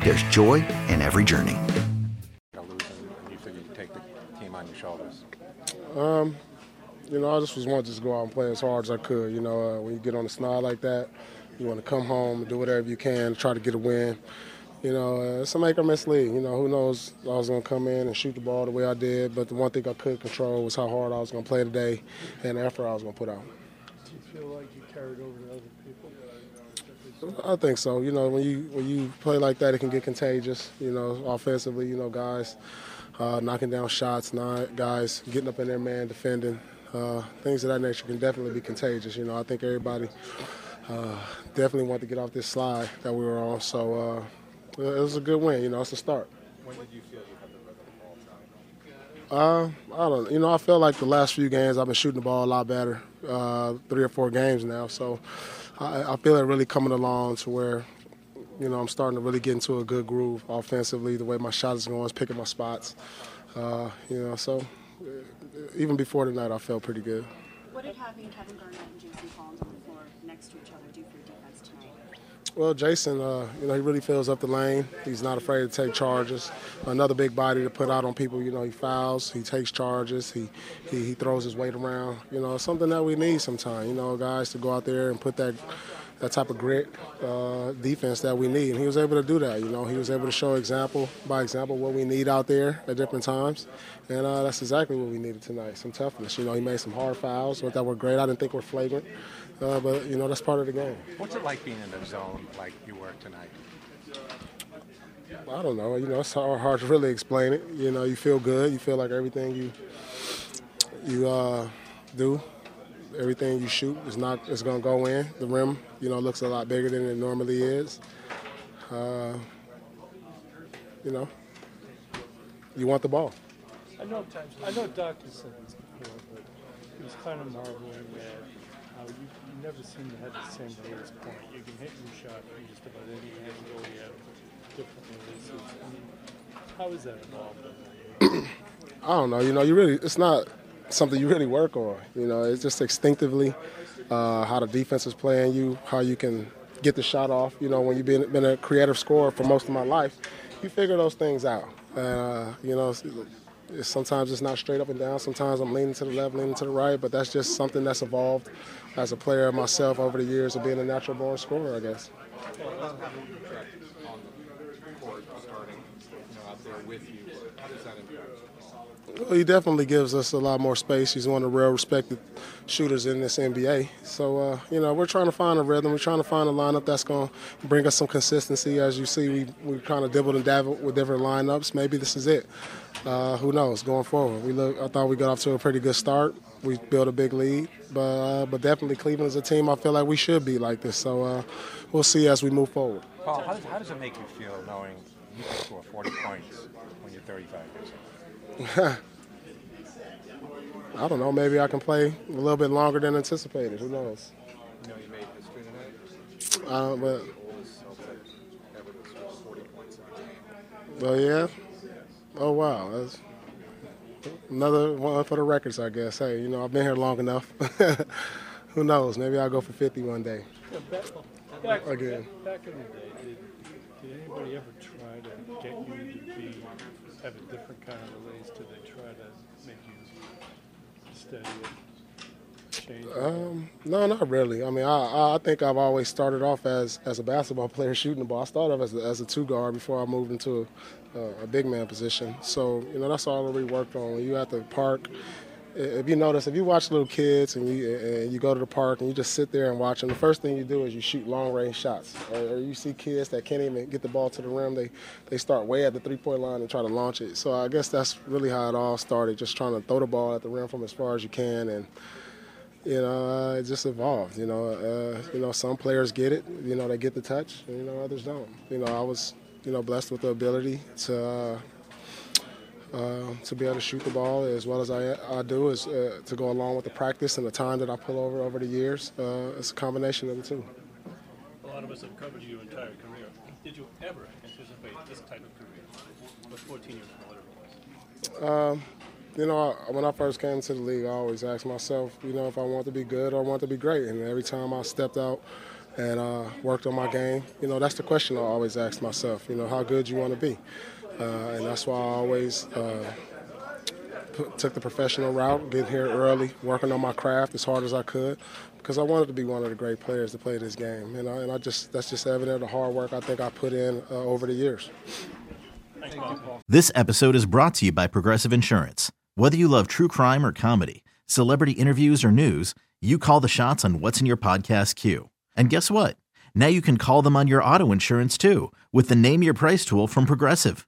there's joy in every journey. You figured you'd take the team on your shoulders. Um, you know, I just was wanting to just go out and play as hard as I could. You know, uh, when you get on the snide like that, you want to come home and do whatever you can to try to get a win. You know, uh, it's a make or miss league. You know, who knows I was going to come in and shoot the ball the way I did, but the one thing I could control was how hard I was going to play today and the effort I was going to put out. Do you feel like you carried over to other people? I think so. You know, when you when you play like that, it can get contagious. You know, offensively, you know, guys uh, knocking down shots, not guys getting up in their man, defending, uh, things of that nature can definitely be contagious. You know, I think everybody uh, definitely wanted to get off this slide that we were on. So uh, it was a good win. You know, it's a start. When did you feel you had the rhythm all time? Uh, I don't. Know. You know, I feel like the last few games I've been shooting the ball a lot better. Uh, three or four games now, so I, I feel it really coming along to where, you know, I'm starting to really get into a good groove offensively. The way my shot is going, is picking my spots. Uh, you know, so uh, even before tonight, I felt pretty good. What did having Kevin Garnett and Jason Collins on the floor next to each other do for your defense tonight? Well, Jason, uh, you know, he really fills up the lane. He's not afraid to take charges. Another big body to put out on people. You know, he fouls, he takes charges, he he, he throws his weight around. You know, something that we need sometimes. You know, guys to go out there and put that that type of grit uh, defense that we need. And he was able to do that. You know, he was able to show example by example what we need out there at different times, and uh, that's exactly what we needed tonight. Some toughness. You know, he made some hard fouls that were great. I didn't think were flagrant, uh, but you know that's part of the game. What's it like being in the zone like you were tonight? I don't know. You know, it's hard, hard to really explain it. You know, you feel good. You feel like everything you you uh, do, everything you shoot is not is going to go in. The rim, you know, looks a lot bigger than it normally is. Uh, you know, you want the ball. I know, I know Doc has said this before, but he was kind of marveling at how you, you never seem to have the same release point. You can hit your shot from just about any angle. You have different releases. I mean, how is that involved? I don't know. You know, you really it's not something you really work on. You know, it's just instinctively uh, how the defense is playing you, how you can get the shot off. You know, when you've been been a creative scorer for most of my life, you figure those things out. Uh, you know, it's, it's, sometimes it's not straight up and down. Sometimes I'm leaning to the left, leaning to the right, but that's just something that's evolved as a player myself over the years of being a natural born scorer, I guess. you he definitely gives us a lot more space. He's one of the real respected shooters in this NBA. So, uh, you know, we're trying to find a rhythm. We're trying to find a lineup that's going to bring us some consistency. As you see, we, we kind of dibbled and dabbled with different lineups. Maybe this is it. Uh, who knows going forward? We look. I thought we got off to a pretty good start. We built a big lead, but uh, but definitely Cleveland is a team I feel like we should be like this. So uh, we'll see as we move forward. Paul, how does, how does it make you feel knowing you can score 40 points when you're 35 years old? I don't know. Maybe I can play a little bit longer than anticipated. Who knows? You know, you made history tonight. Uh, but Ever to score 40 points. well, yeah. Oh wow, that's another one for the records, I guess. Hey, you know, I've been here long enough. Who knows? Maybe I'll go for 50 one day. Back, back, Again. back in the day, did, did anybody ever try to get you to be have a different kind of release? Did they try to make you steady it, change it? Um, no, not really. I mean, I, I think I've always started off as, as a basketball player shooting the ball. I started off as a, as a two guard before I moved into a, a, a big man position. So you know that's all that we worked on. When you at the park, if you notice, if you watch little kids and you and you go to the park and you just sit there and watch them, the first thing you do is you shoot long range shots. Or, or you see kids that can't even get the ball to the rim, they they start way at the three point line and try to launch it. So I guess that's really how it all started, just trying to throw the ball at the rim from as far as you can and. You know, uh, it just evolved. You know, uh, you know, some players get it. You know, they get the touch. And, you know, others don't. You know, I was, you know, blessed with the ability to uh, uh, to be able to shoot the ball as well as I, I do is uh, to go along with the practice and the time that I pull over over the years. Uh, it's a combination of the two. A lot of us have covered you your entire career. Did you ever anticipate this type of career with 14 years or whatever it was? Um, you know, when I first came to the league, I always asked myself, you know, if I want to be good or I want to be great. And every time I stepped out and uh, worked on my game, you know, that's the question I always ask myself. You know, how good you want to be. Uh, and that's why I always uh, took the professional route, get here early, working on my craft as hard as I could, because I wanted to be one of the great players to play this game. And I just that's just evident of the hard work I think I put in uh, over the years. This episode is brought to you by Progressive Insurance. Whether you love true crime or comedy, celebrity interviews or news, you call the shots on what's in your podcast queue. And guess what? Now you can call them on your auto insurance too with the Name Your Price tool from Progressive.